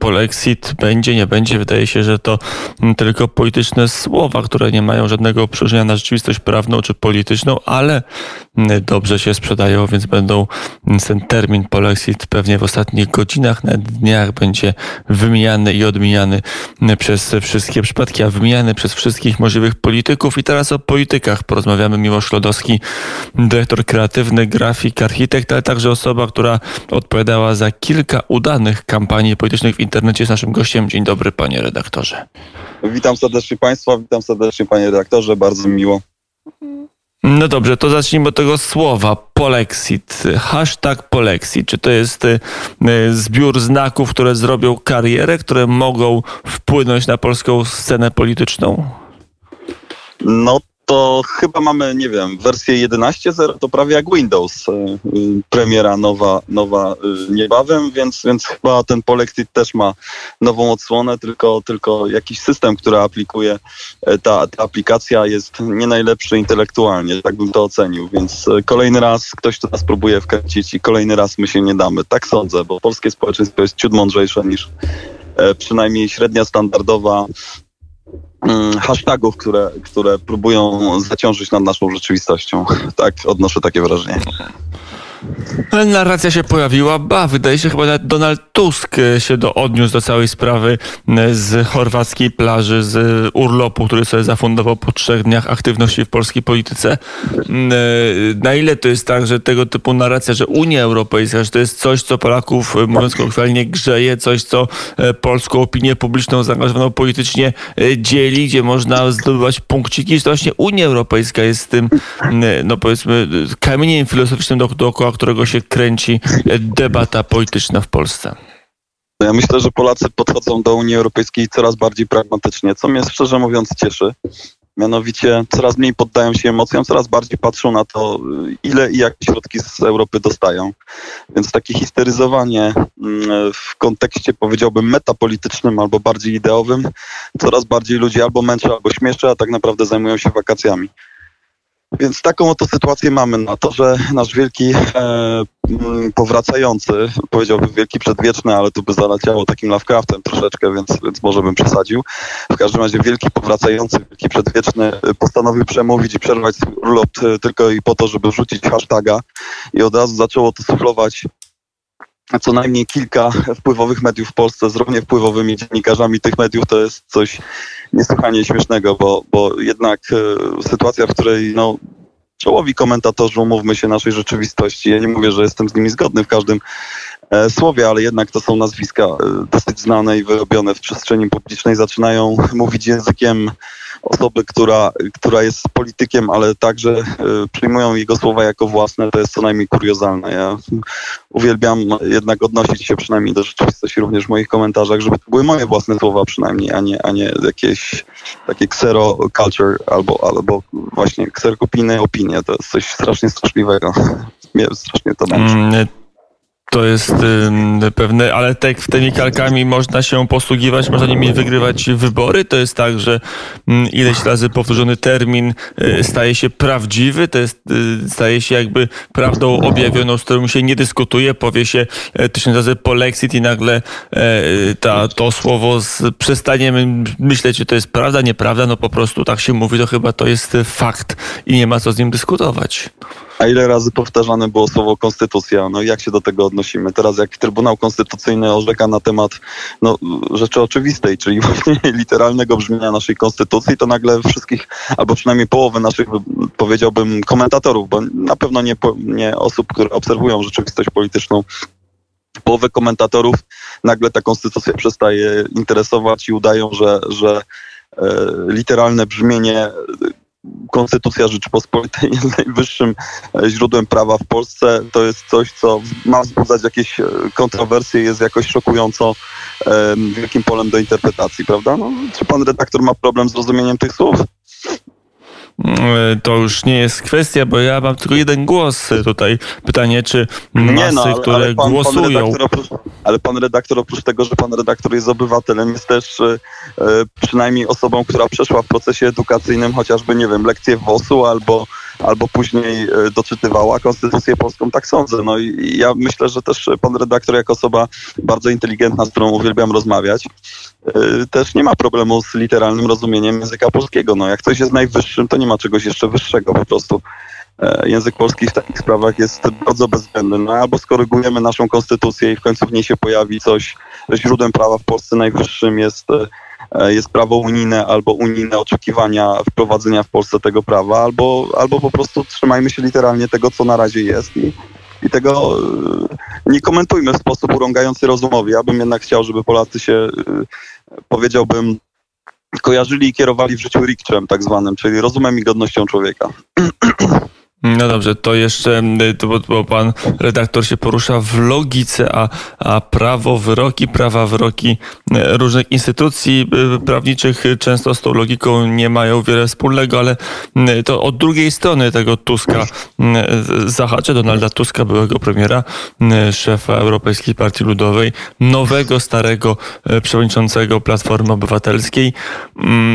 polexit będzie, nie będzie. Wydaje się, że to tylko polityczne słowa, które nie mają żadnego przełożenia na rzeczywistość prawną czy polityczną, ale dobrze się sprzedają, więc będą ten termin polexit pewnie w ostatnich godzinach, na dniach będzie wymieniany i odmieniany przez wszystkie przypadki, a wymieniany przez wszystkich możliwych polityków. I teraz o politykach porozmawiamy. Miłosz Lodowski, dyrektor kreatywny, grafik, architekt, ale także osoba, która odpowiadała za kilka udanych kampanii politycznych w internecie jest naszym gościem. Dzień dobry, panie redaktorze. Witam serdecznie państwa, witam serdecznie panie redaktorze, bardzo mi miło. No dobrze, to zacznijmy od tego słowa polexit. Hashtag polexit. Czy to jest y, zbiór znaków, które zrobią karierę, które mogą wpłynąć na polską scenę polityczną? No to chyba mamy, nie wiem, wersję 11.0 to prawie jak Windows. E, premiera nowa, nowa y, niebawem, więc, więc chyba ten Polexit też ma nową odsłonę, tylko, tylko jakiś system, który aplikuje e, ta, ta aplikacja jest nie najlepszy intelektualnie, tak bym to ocenił, więc e, kolejny raz ktoś to nas próbuje wkręcić i kolejny raz my się nie damy. Tak sądzę, bo polskie społeczeństwo jest ciut mądrzejsze niż przynajmniej średnia standardowa hashtagów, które, które próbują zaciążyć nad naszą rzeczywistością. Tak, odnoszę takie wrażenie. Narracja się pojawiła, ba, wydaje się chyba nawet Donald Tusk się do, odniósł do całej sprawy e, z chorwackiej plaży, z urlopu, który sobie zafundował po trzech dniach aktywności w polskiej polityce. E, na ile to jest tak, że tego typu narracja, że Unia Europejska, że to jest coś, co Polaków, e, mówiąc kolokwialnie, grzeje, coś, co polską opinię publiczną zaangażowaną politycznie dzieli, gdzie można zdobywać punkciki, że to właśnie Unia Europejska jest tym, no powiedzmy, kamieniem filozoficznym dookoła którego się kręci debata polityczna w Polsce? Ja myślę, że Polacy podchodzą do Unii Europejskiej coraz bardziej pragmatycznie, co mnie szczerze mówiąc cieszy. Mianowicie coraz mniej poddają się emocjom, coraz bardziej patrzą na to, ile i jakie środki z Europy dostają. Więc takie histeryzowanie mm, w kontekście, powiedziałbym, metapolitycznym albo bardziej ideowym, coraz bardziej ludzi albo męczy, albo śmieszy, a tak naprawdę zajmują się wakacjami. Więc taką oto sytuację mamy na to, że nasz wielki e, mm, powracający, powiedziałbym wielki przedwieczny, ale tu by zaleciało takim Lovecraftem troszeczkę, więc, więc może bym przesadził. W każdym razie wielki powracający, wielki przedwieczny postanowił przemówić i przerwać urlop e, tylko i po to, żeby rzucić hashtaga i od razu zaczęło to suflować co najmniej kilka wpływowych mediów w Polsce z równie wpływowymi dziennikarzami tych mediów to jest coś niesłychanie śmiesznego, bo, bo jednak e, sytuacja, w której no, czołowi komentatorzy, umówmy się, naszej rzeczywistości, ja nie mówię, że jestem z nimi zgodny w każdym e, słowie, ale jednak to są nazwiska e, dosyć znane i wyrobione w przestrzeni publicznej, zaczynają mówić językiem osoby, która, która jest politykiem, ale także y, przyjmują jego słowa jako własne, to jest co najmniej kuriozalne. Ja uwielbiam jednak odnosić się przynajmniej do rzeczywistości również w moich komentarzach, żeby to były moje własne słowa przynajmniej, a nie, a nie jakieś takie ksero culture albo, albo właśnie kserokopijne opinie. To jest coś strasznie straszliwego. Mnie strasznie to męczy. To jest pewne, ale tak tymi kalkami można się posługiwać, można nimi wygrywać wybory. To jest tak, że y, ileś razy powtórzony termin y, staje się prawdziwy, to jest, y, staje się jakby prawdą objawioną, z którą się nie dyskutuje. Powie się e, tysiąc razy polexit i nagle e, ta, to słowo z, przestaniemy myśleć, czy to jest prawda, nieprawda. No po prostu tak się mówi, to chyba to jest fakt i nie ma co z nim dyskutować. A ile razy powtarzane było słowo konstytucja? No jak się do tego odnosimy? Teraz jak Trybunał Konstytucyjny orzeka na temat no, rzeczy oczywistej, czyli właśnie literalnego brzmienia naszej konstytucji, to nagle wszystkich, albo przynajmniej połowę naszych, powiedziałbym, komentatorów, bo na pewno nie, nie osób, które obserwują rzeczywistość polityczną, połowę komentatorów nagle ta konstytucja przestaje interesować i udają, że, że e, literalne brzmienie Konstytucja Rzeczypospolitej jest najwyższym e, źródłem prawa w Polsce. To jest coś, co ma wzbudzać jakieś e, kontrowersje, jest jakoś szokująco wielkim polem do interpretacji, prawda? No, czy pan redaktor ma problem z rozumieniem tych słów? To już nie jest kwestia, bo ja mam tylko jeden głos tutaj. Pytanie, czy masy, nie, no, ale, które ale pan, głosują... Pan oprócz, ale pan redaktor, oprócz tego, że pan redaktor jest obywatelem, jest też e, przynajmniej osobą, która przeszła w procesie edukacyjnym chociażby, nie wiem, lekcję WOS-u albo albo później doczytywała konstytucję polską, tak sądzę. No i ja myślę, że też pan redaktor jako osoba bardzo inteligentna, z którą uwielbiam rozmawiać, też nie ma problemu z literalnym rozumieniem języka polskiego. No jak coś jest najwyższym, to nie ma czegoś jeszcze wyższego po prostu. E, język polski w takich sprawach jest bardzo bezwzględny. No, albo skorygujemy naszą konstytucję i w końcu w niej się pojawi coś, że źródłem prawa w Polsce najwyższym jest, e, jest prawo unijne albo unijne oczekiwania wprowadzenia w Polsce tego prawa, albo, albo po prostu trzymajmy się literalnie tego, co na razie jest i, i tego e, nie komentujmy w sposób urągający rozumowi. Ja bym jednak chciał, żeby Polacy się, powiedziałbym, kojarzyli i kierowali w życiu rikczem tak zwanym, czyli rozumem i godnością człowieka. No dobrze, to jeszcze, to, bo, pan redaktor się porusza w logice, a, a prawo, wyroki, prawa, wyroki różnych instytucji e, prawniczych często z tą logiką nie mają wiele wspólnego, ale to od drugiej strony tego Tuska zahaczę, Donalda Tuska, byłego premiera, szefa Europejskiej Partii Ludowej, nowego, starego e, przewodniczącego Platformy Obywatelskiej.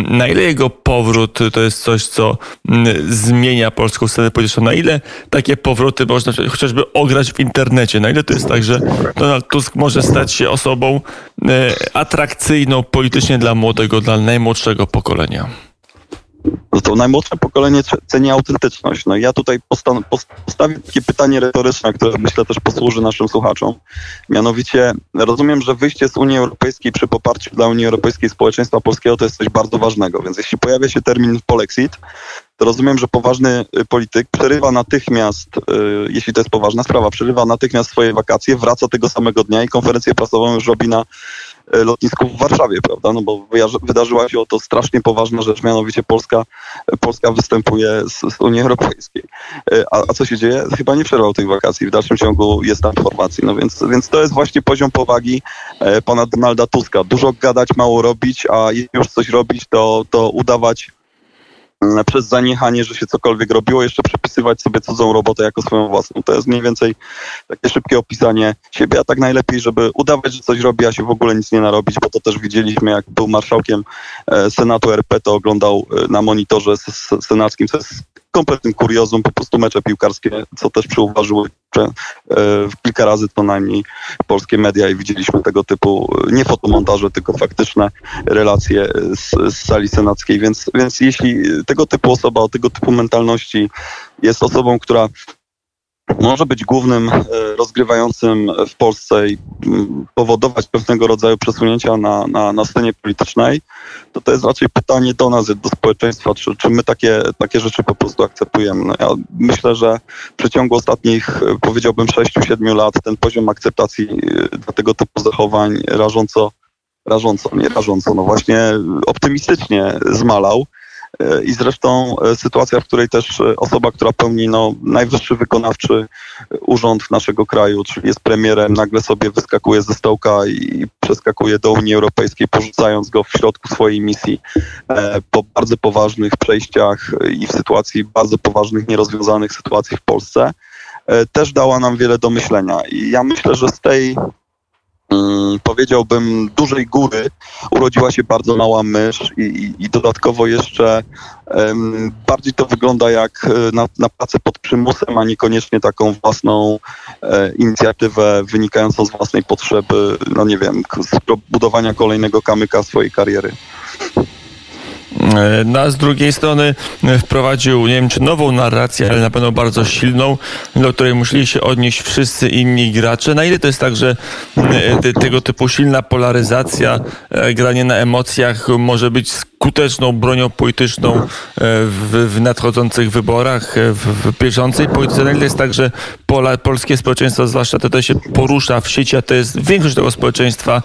Na ile jego powrót to jest coś, co zmienia polską scenę polityczną, na ile takie powroty można chociażby ograć w internecie? Na ile to jest tak, że Donald Tusk może stać się osobą e, atrakcyjną politycznie dla młodego, dla najmłodszego pokolenia? No to najmłodsze pokolenie ceni autentyczność. No ja tutaj postan- postawię takie pytanie retoryczne, które myślę też posłuży naszym słuchaczom. Mianowicie rozumiem, że wyjście z Unii Europejskiej przy poparciu dla Unii Europejskiej społeczeństwa polskiego to jest coś bardzo ważnego, więc jeśli pojawia się termin polexit, to rozumiem, że poważny y, polityk przerywa natychmiast, y, jeśli to jest poważna sprawa, przerywa natychmiast swoje wakacje, wraca tego samego dnia i konferencję prasową już robi na lotnisku w Warszawie, prawda? No bo wydarzyła się oto strasznie poważna rzecz, mianowicie Polska, Polska występuje z, z Unii Europejskiej. A, a, co się dzieje? Chyba nie przerwał tych wakacji, w dalszym ciągu jest tam informacji. No więc, więc to jest właśnie poziom powagi pana Donalda Tuska. Dużo gadać, mało robić, a jeśli już coś robić, to, to udawać przez zaniechanie, że się cokolwiek robiło, jeszcze przepisywać sobie cudzą robotę jako swoją własną. To jest mniej więcej takie szybkie opisanie siebie, a tak najlepiej, żeby udawać, że coś robi, a się w ogóle nic nie narobić, bo to też widzieliśmy, jak był marszałkiem e, Senatu RP, to oglądał e, na monitorze senackim, co jest kompletnym kuriozum, po prostu mecze piłkarskie, co też przyuważyły e, kilka razy co najmniej polskie media i widzieliśmy tego typu nie fotomontaże, tylko faktyczne relacje z, z sali senackiej, więc, więc jeśli tego typu osoba o tego typu mentalności jest osobą, która może być głównym e, rozgrywającym w Polsce i mm, powodować pewnego rodzaju przesunięcia na, na, na scenie politycznej, to to jest raczej pytanie do nas, do społeczeństwa, czy, czy my takie, takie rzeczy po prostu akceptujemy. No ja myślę, że w przeciągu ostatnich, e, powiedziałbym, 6-7 lat ten poziom akceptacji e, dla tego typu zachowań rażąco, rażąco, nie rażąco, no właśnie optymistycznie zmalał. I zresztą e, sytuacja, w której też e, osoba, która pełni no, najwyższy wykonawczy urząd naszego kraju, czyli jest premierem, nagle sobie wyskakuje ze stołka i przeskakuje do Unii Europejskiej, porzucając go w środku swojej misji e, po bardzo poważnych przejściach i w sytuacji bardzo poważnych, nierozwiązanych sytuacji w Polsce, też dała nam wiele do myślenia. I ja myślę, że z tej powiedziałbym, dużej góry urodziła się bardzo mała mysz i, i, i dodatkowo jeszcze um, bardziej to wygląda jak e, na, na pracę pod przymusem, a niekoniecznie taką własną e, inicjatywę wynikającą z własnej potrzeby, no nie wiem, z budowania kolejnego kamyka swojej kariery. E, no, a z drugiej strony e, wprowadził, nie wiem czy nową narrację, ale na pewno bardzo silną, do której musieli się odnieść wszyscy inni gracze. Na ile to jest tak, że e, tego typu silna polaryzacja, granie na emocjach może być skuteczną bronią polityczną w, w nadchodzących wyborach, w, w bieżącej polityce? Na ile jest tak, że pola, polskie społeczeństwo, zwłaszcza to, to się porusza w sieci, a to jest większość tego społeczeństwa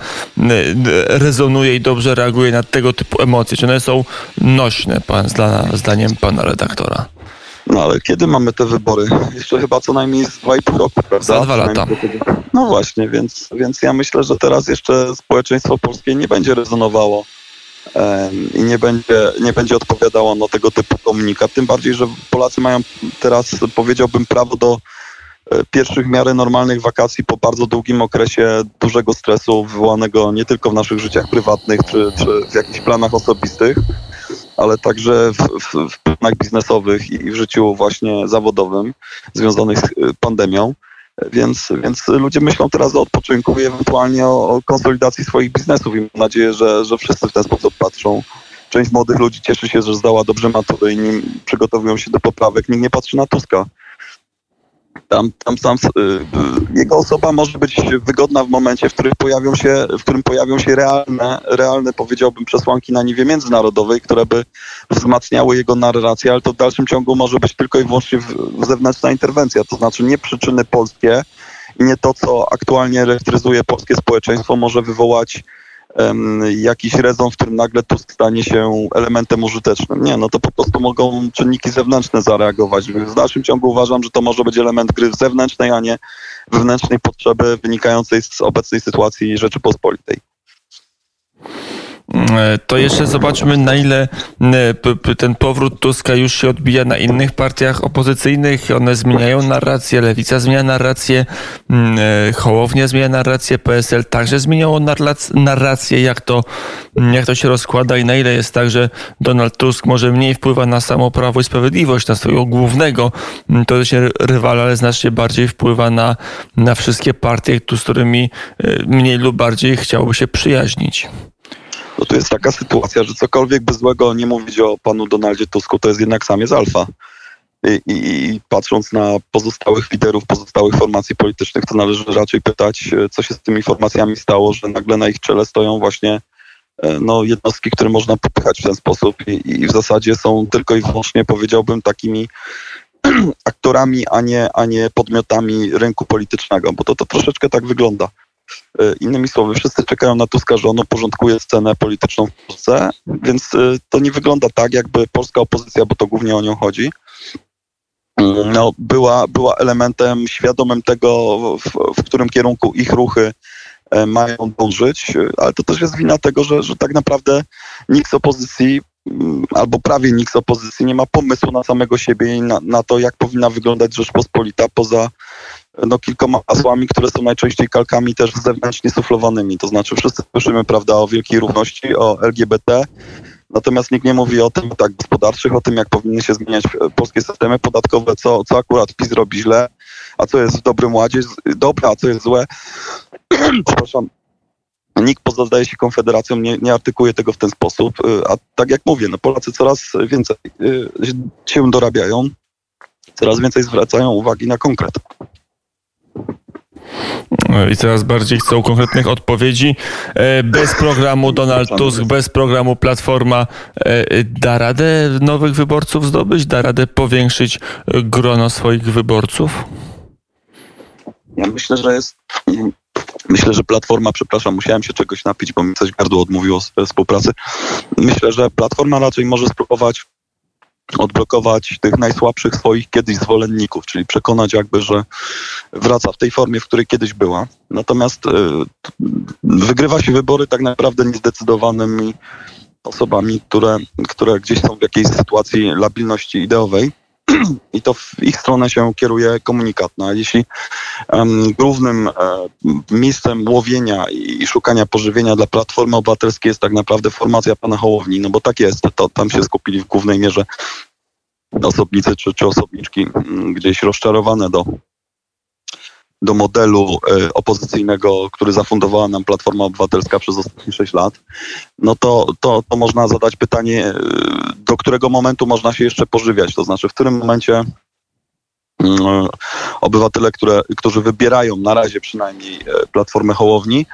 rezonuje i dobrze reaguje na tego typu emocje? Czy one są nośne, pan, zdaniem pana redaktora? No ale kiedy mamy te wybory? Jeszcze chyba co najmniej z 2,5 roku, prawda? Za dwa lata. No właśnie, więc, więc ja myślę, że teraz jeszcze społeczeństwo polskie nie będzie rezonowało i nie będzie, nie będzie odpowiadało na tego typu komunikat. Tym bardziej, że Polacy mają teraz, powiedziałbym, prawo do e, pierwszych w miarę normalnych wakacji po bardzo długim okresie dużego stresu wywołanego nie tylko w naszych życiach prywatnych czy, czy w jakichś planach osobistych, ale także w, w, w stronach biznesowych i w życiu właśnie zawodowym związanych z pandemią. Więc, więc ludzie myślą teraz o odpoczynku i ewentualnie o, o konsolidacji swoich biznesów i mam nadzieję, że, że wszyscy w ten sposób patrzą. Część młodych ludzi cieszy się, że zdała dobrze maturę i nim przygotowują się do poprawek. Nikt nie patrzy na Tuska. Tam, tam, tam y, y, jego osoba może być wygodna w momencie, w którym pojawią się, w którym pojawią się realne, realne, powiedziałbym, przesłanki na niwie międzynarodowej, które by wzmacniały jego narrację, ale to w dalszym ciągu może być tylko i wyłącznie zewnętrzna interwencja, to znaczy nie przyczyny polskie nie to, co aktualnie elektryzuje polskie społeczeństwo, może wywołać jakiś rezon, w którym nagle Tusk stanie się elementem użytecznym. Nie, no to po prostu mogą czynniki zewnętrzne zareagować. W dalszym ciągu uważam, że to może być element gry zewnętrznej, a nie wewnętrznej potrzeby wynikającej z obecnej sytuacji Rzeczypospolitej. E, to jeszcze zobaczmy, na ile e, ten powrót Tuska już się odbija na innych partiach opozycyjnych. One zmieniają narrację, Lewica zmienia narrację, e, Hołownia zmienia narrację, PSL także zmieniało narrację, jak to, jak to się rozkłada i na ile jest tak, że Donald Tusk może mniej wpływa na samo Prawo i Sprawiedliwość, na swojego głównego, to się rywala, ale znacznie bardziej wpływa na, na wszystkie partie, z którymi mniej lub bardziej chciałoby się przyjaźnić to jest taka sytuacja, że cokolwiek by złego nie mówić o panu Donaldzie Tusku, to jest jednak sam jest alfa. I, i, I, patrząc na pozostałych liderów, pozostałych formacji politycznych, to należy raczej pytać, e, co się z tymi formacjami stało, że nagle na ich czele stoją właśnie e, no, jednostki, które można popychać w ten sposób i, i w zasadzie są tylko i wyłącznie, powiedziałbym, takimi aktorami, a nie, a nie podmiotami rynku politycznego, bo to, to troszeczkę tak wygląda. E, innymi słowy, wszyscy czekają na Tuska, że on uporządkuje scenę polityczną w Polsce, więc e, to nie wygląda tak, jakby polska opozycja, bo to głównie o nią chodzi, mm, no, była, była elementem świadomym tego, w, w którym kierunku ich ruchy e, mają dążyć, ale to też jest wina tego, że, że tak naprawdę nikt z opozycji mm, albo prawie nikt z opozycji nie ma pomysłu na samego siebie i na, na to, jak powinna wyglądać Rzeczpospolita poza no, kilkoma hasłami, które są najczęściej kalkami też zewnętrznie suflowanymi. To znaczy wszyscy słyszymy prawda, o wielkiej równości, o LGBT, natomiast nikt nie mówi o tym tak gospodarczych, o tym, jak powinny się zmieniać polskie systemy podatkowe, co, co akurat PiS robi źle, a co jest w dobrym ładzie dobre, a co jest złe. Przepraszam. Nikt poza zdaje się Konfederacją nie, nie artykuje tego w ten sposób, a tak jak mówię, no Polacy coraz więcej y, się dorabiają, coraz więcej zwracają uwagi na konkret. I coraz bardziej chcą konkretnych odpowiedzi. E, bez programu Donald Tusk, bez programu Platforma e, da radę nowych wyborców zdobyć? Da radę powiększyć grono swoich wyborców? Ja myślę, że jest. Myślę, że Platforma, przepraszam, musiałem się czegoś napić, bo mi coś gardło odmówiło współpracy. Myślę, że Platforma raczej może spróbować odblokować tych najsłabszych swoich kiedyś zwolenników, czyli przekonać jakby, że wraca w tej formie, w której kiedyś była. Natomiast y, wygrywa się wybory tak naprawdę niezdecydowanym osobami, które, które gdzieś są w jakiejś sytuacji labilności ideowej. i to w ich stronę się kieruje komunikat. No, a jeśli um, głównym e, miejscem łowienia i, i, szukania pożywienia dla Platformy Obywatelskiej jest tak naprawdę formacja pana Hołowni, no bo tak jest, to tam się skupili w głównej mierze osobnicy czy, czy osobniczki m, gdzieś rozczarowane do do modelu e, opozycyjnego, który zafundowała nam Platforma Obywatelska przez ostatnie 6 lat, no to, to, to można zadać pytanie, e, do którego momentu można się jeszcze pożywiać, to znaczy w którym momencie obywatele, które, którzy wybierają na razie przynajmniej e, Platformę Hołowni,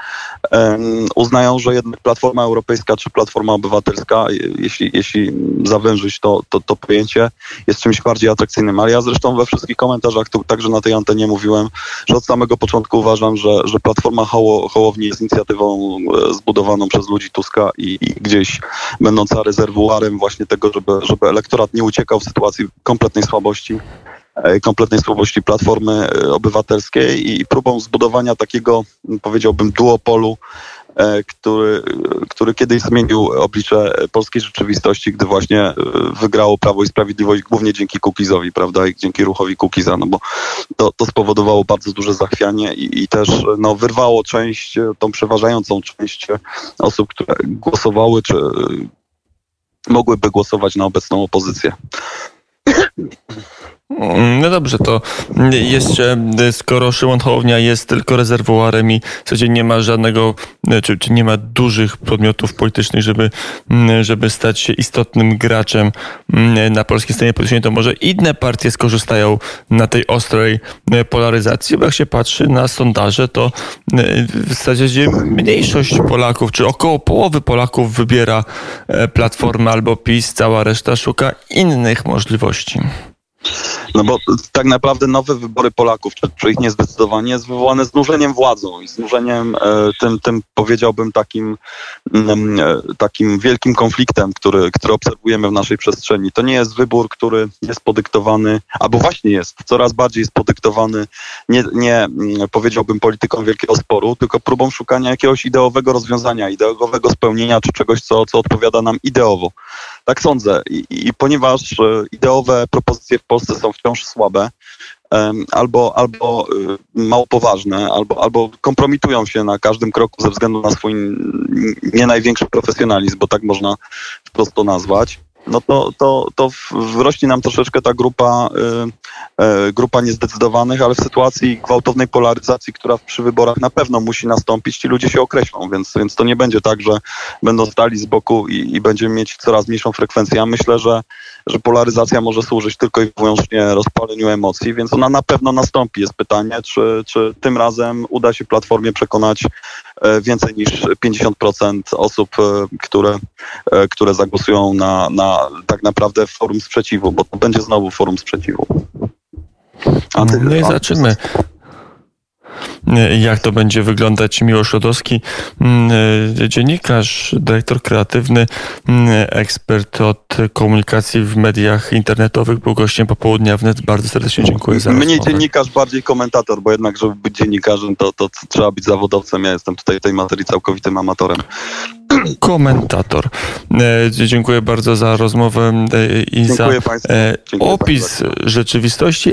uznają, że jednak Platforma Europejska czy Platforma Obywatelska, jeśli, jeśli zawężyć to, to, to pojęcie, jest czymś bardziej atrakcyjnym. Ale ja zresztą we wszystkich komentarzach, tu także na tej antenie mówiłem, że od samego początku uważam, że, że Platforma Hoło, Hołowni jest inicjatywą e, zbudowaną przez ludzi Tuska i, i gdzieś będąca rezerwuarem właśnie tego, żeby, żeby elektorat nie uciekał w sytuacji kompletnej słabości E, kompletnej słabości Platformy e, Obywatelskiej i próbą zbudowania takiego, powiedziałbym, duopolu, e, który, który kiedyś zmienił oblicze polskiej rzeczywistości, gdy właśnie wygrało Prawo i Sprawiedliwość głównie dzięki Kukizowi, prawda, i dzięki ruchowi Kukiza, no bo to, to spowodowało bardzo duże zachwianie i, i też no, wyrwało część, tą przeważającą część osób, które głosowały, czy mogłyby głosować na obecną opozycję. No dobrze, to jeszcze skoro Szymon Hołownia jest tylko rezerwuarem i w zasadzie nie ma żadnego, czy, czy nie ma dużych podmiotów politycznych, żeby, żeby stać się istotnym graczem na polskiej scenie politycznej, to może inne partie skorzystają na tej ostrej polaryzacji, bo jak się patrzy na sondaże, to w zasadzie mniejszość Polaków, czy około połowy Polaków wybiera Platformę albo PiS, cała reszta szuka innych możliwości. No bo tak naprawdę nowe wybory Polaków, czy, czy ich niezdecydowanie, jest wywołane znużeniem władzą i znużeniem e, tym, tym powiedziałbym takim, mm, e, takim wielkim konfliktem, który, który obserwujemy w naszej przestrzeni. To nie jest wybór, który jest podyktowany, albo właśnie jest, coraz bardziej jest podyktowany nie, nie mm, powiedziałbym polityką wielkiego sporu, tylko próbą szukania jakiegoś ideowego rozwiązania, ideowego spełnienia, czy czegoś, co, co odpowiada nam ideowo. Tak sądzę. I, i ponieważ e, ideowe propozycje w Polsce są wciąż słabe, albo, albo y, mało poważne, albo, albo kompromitują się na każdym kroku ze względu na swój nie największy profesjonalizm, bo tak można wprost to nazwać no to, to, to wrośnie nam troszeczkę ta grupa, y, y, grupa niezdecydowanych, ale w sytuacji gwałtownej polaryzacji, która przy wyborach na pewno musi nastąpić, ci ludzie się określą, więc, więc to nie będzie tak, że będą stali z boku i, i będziemy mieć coraz mniejszą frekwencję. Ja myślę, że, że polaryzacja może służyć tylko i wyłącznie rozpaleniu emocji, więc ona na pewno nastąpi. Jest pytanie, czy, czy tym razem uda się Platformie przekonać e, więcej niż 50% osób, e, które, e, które zagłosują na, na tak naprawdę forum sprzeciwu, bo to będzie znowu forum sprzeciwu. Anty, no i zobaczymy jak to będzie wyglądać. Miłosz Rodowski, mm, dziennikarz, dyrektor kreatywny, ekspert od komunikacji w mediach internetowych, był gościem popołudnia wnet. Bardzo serdecznie dziękuję za Mnie dziennikarz, bardziej komentator, bo jednak, żeby być dziennikarzem, to, to trzeba być zawodowcem. Ja jestem tutaj w tej materii całkowitym amatorem komentator. Dziękuję bardzo za rozmowę i dziękuję za e, opis rzeczywistości.